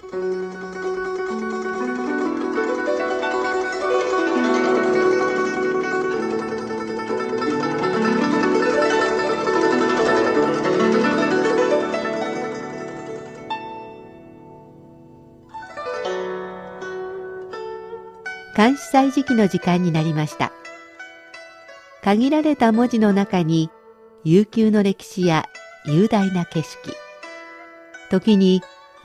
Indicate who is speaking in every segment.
Speaker 1: 監視祭時期の時間になりました。限られた文字の中に悠久の歴史や雄大な景色。時に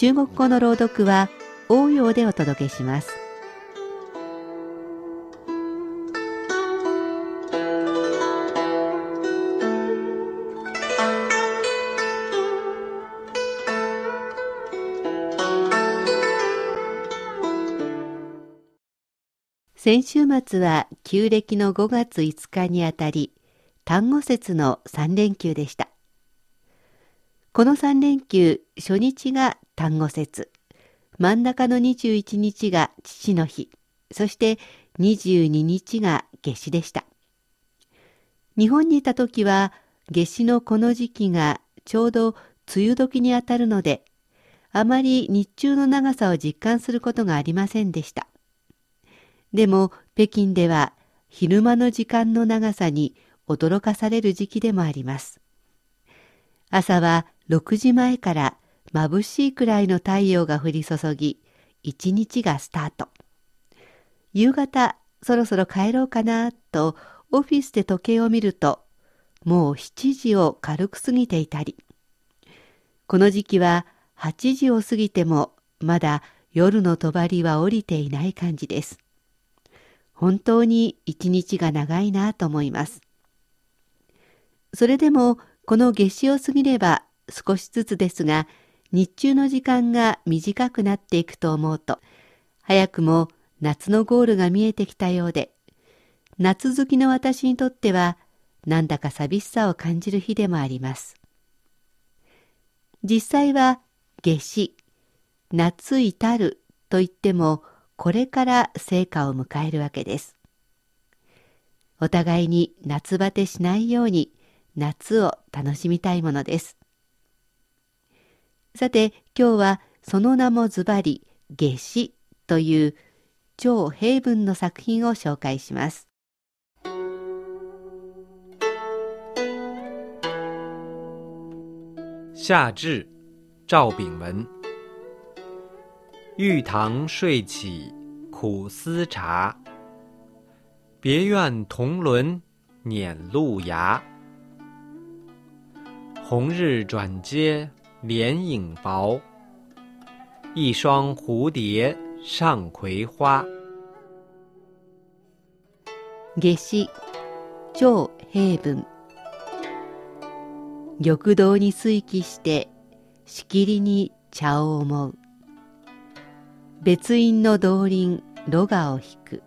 Speaker 1: 中国語の朗読は応用でお届けします。先週末は旧暦の5月5日にあたり、単語節の3連休でした。この3連休、初日が単語節、真ん中の21日が父の日、そして22日が夏至でした。日本にいた時は、夏至のこの時期がちょうど梅雨時にあたるので、あまり日中の長さを実感することがありませんでした。でも北京では昼間の時間の長さに驚かされる時期でもあります。朝は6時前から眩しいくらいの太陽が降り注ぎ、一日がスタート。夕方、そろそろ帰ろうかなとオフィスで時計を見ると、もう7時を軽く過ぎていたり、この時期は8時を過ぎてもまだ夜の帳は降りていない感じです。本当に一日が長いなと思います。それでもこの夏至を過ぎれば少しずつですが日中の時間が短くなっていくと思うと早くも夏のゴールが見えてきたようで夏好きの私にとってはなんだか寂しさを感じる日でもあります。実際は夏至、夏至ると言ってもこれから成果を迎えるわけです。お互いに夏バテしないように夏を楽しみたいものです。さて今日はその名もズバリ夏至という超平文の作品を紹介します。
Speaker 2: 夏至，赵炳文。玉堂睡起苦思茶，别院铜轮碾露芽。红日转接莲影薄，一双蝴蝶上葵花。
Speaker 1: 夏至超平。文玉堂に水気してしきりに茶を思う。別院の道林ロガを引く。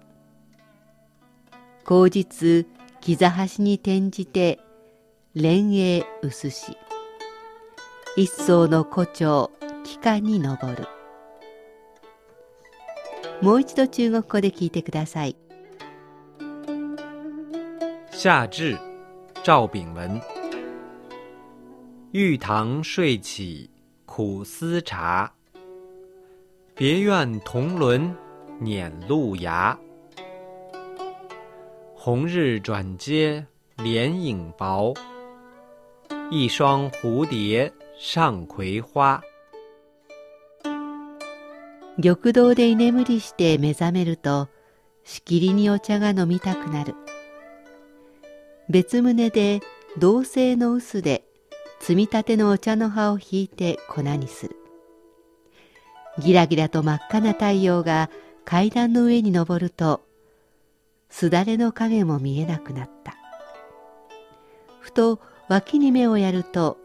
Speaker 1: 後日木座橋に転じて蓮英薄し。一層の胡蝶帰化に登る。もう一度中国語で聞いてください。
Speaker 2: 夏至赵炳文。玉堂睡起苦思茶。别院铜轮碾露芽，红日转接莲影薄。一双蝴蝶上葵花。
Speaker 1: 玉堂で居眠りして目覚めると、しきりにお茶が飲みたくなる。別棟で銅製の臼で積み立てのお茶の葉を引いて粉にする。ギラギラと真っ赤な太陽が階段の上に登るとすだれの影も見えなくなったふと脇に目をやると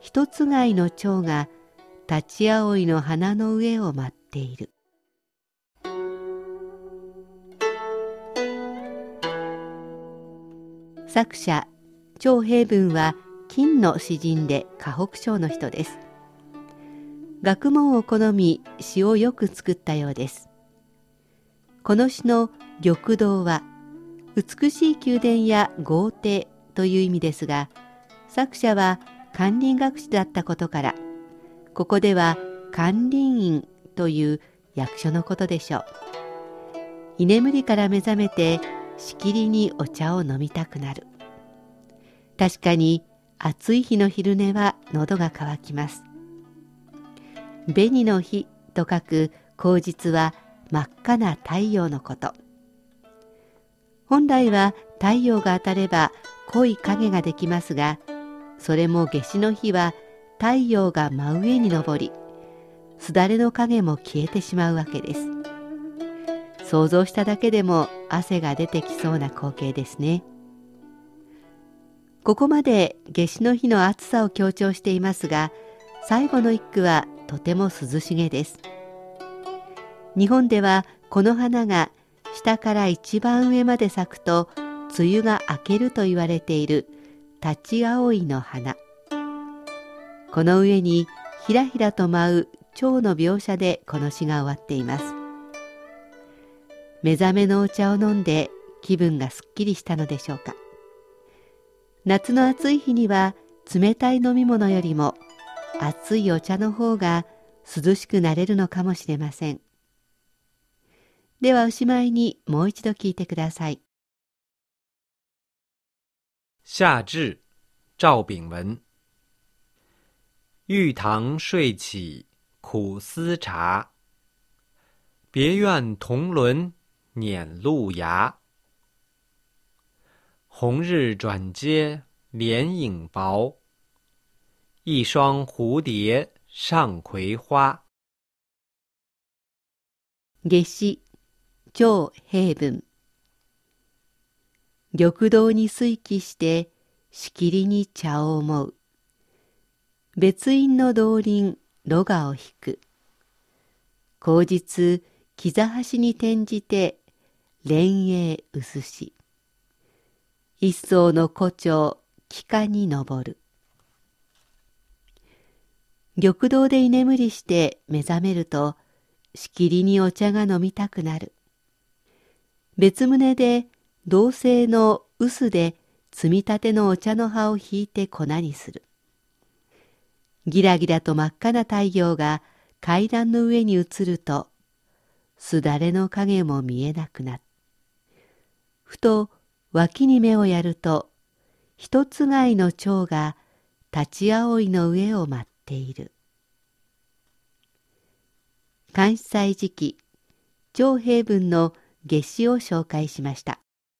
Speaker 1: 一つ貝の蝶が立ち葵の花の上を舞っている。作者張平文は金の詩人で河北省の人です。学問を好み詩をよく作ったようです。この詩の玉堂は美しい宮殿や豪邸という意味ですが作者は管理学士だったことからここでは管理員という役所のことでしょう。居眠りから目覚めてしきりにお茶を飲みたくなる。確かに暑い日の昼寝は喉が渇きます。紅の日と書く口実は真っ赤な太陽のこと。本来は太陽が当たれば濃い影ができますがそれも夏至の日は太陽が真上に昇りすだれの影も消えてしまうわけです。想像しただけでも汗が出てきそうな光景ですね。ここまで夏至の日の暑さを強調していますが最後の一句はとても涼しげです。日本ではこの花が下から一番上まで咲くと梅雨が明けると言われている立ち葵の花。この上にひらひらと舞う蝶の描写でこの詩が終わっています。目覚めのお茶を飲んで気分がすっきりしたのでしょうか。夏の暑い日には冷たい飲み物よりも熱いお茶の方が涼しくなれるのかもしれません。ではおしまいにもう一度聞いてください。
Speaker 2: 夏至，赵炳文。玉堂睡起苦思茶，别院铜轮碾露芽。红日转接帘影薄，一双蝴蝶上葵花。
Speaker 1: 夏至超平文玉堂に推起してしきりに茶を思う。別院の道林ロガを引く。口実木座橋に転じて連営薄し。一層の胡蝶気下に登る。玉堂で居眠りして目覚めるとしきりにお茶が飲みたくなる。別棟で銅製の臼で積み立てのお茶の葉を引いて粉にする。ギラギラと真っ赤な太陽が階段の上に映るとすだれの影も見えなくなっふと脇に目をやると一つ貝の蝶が立ち葵の上を舞っている。関西時期長平文の夏至を紹介しました。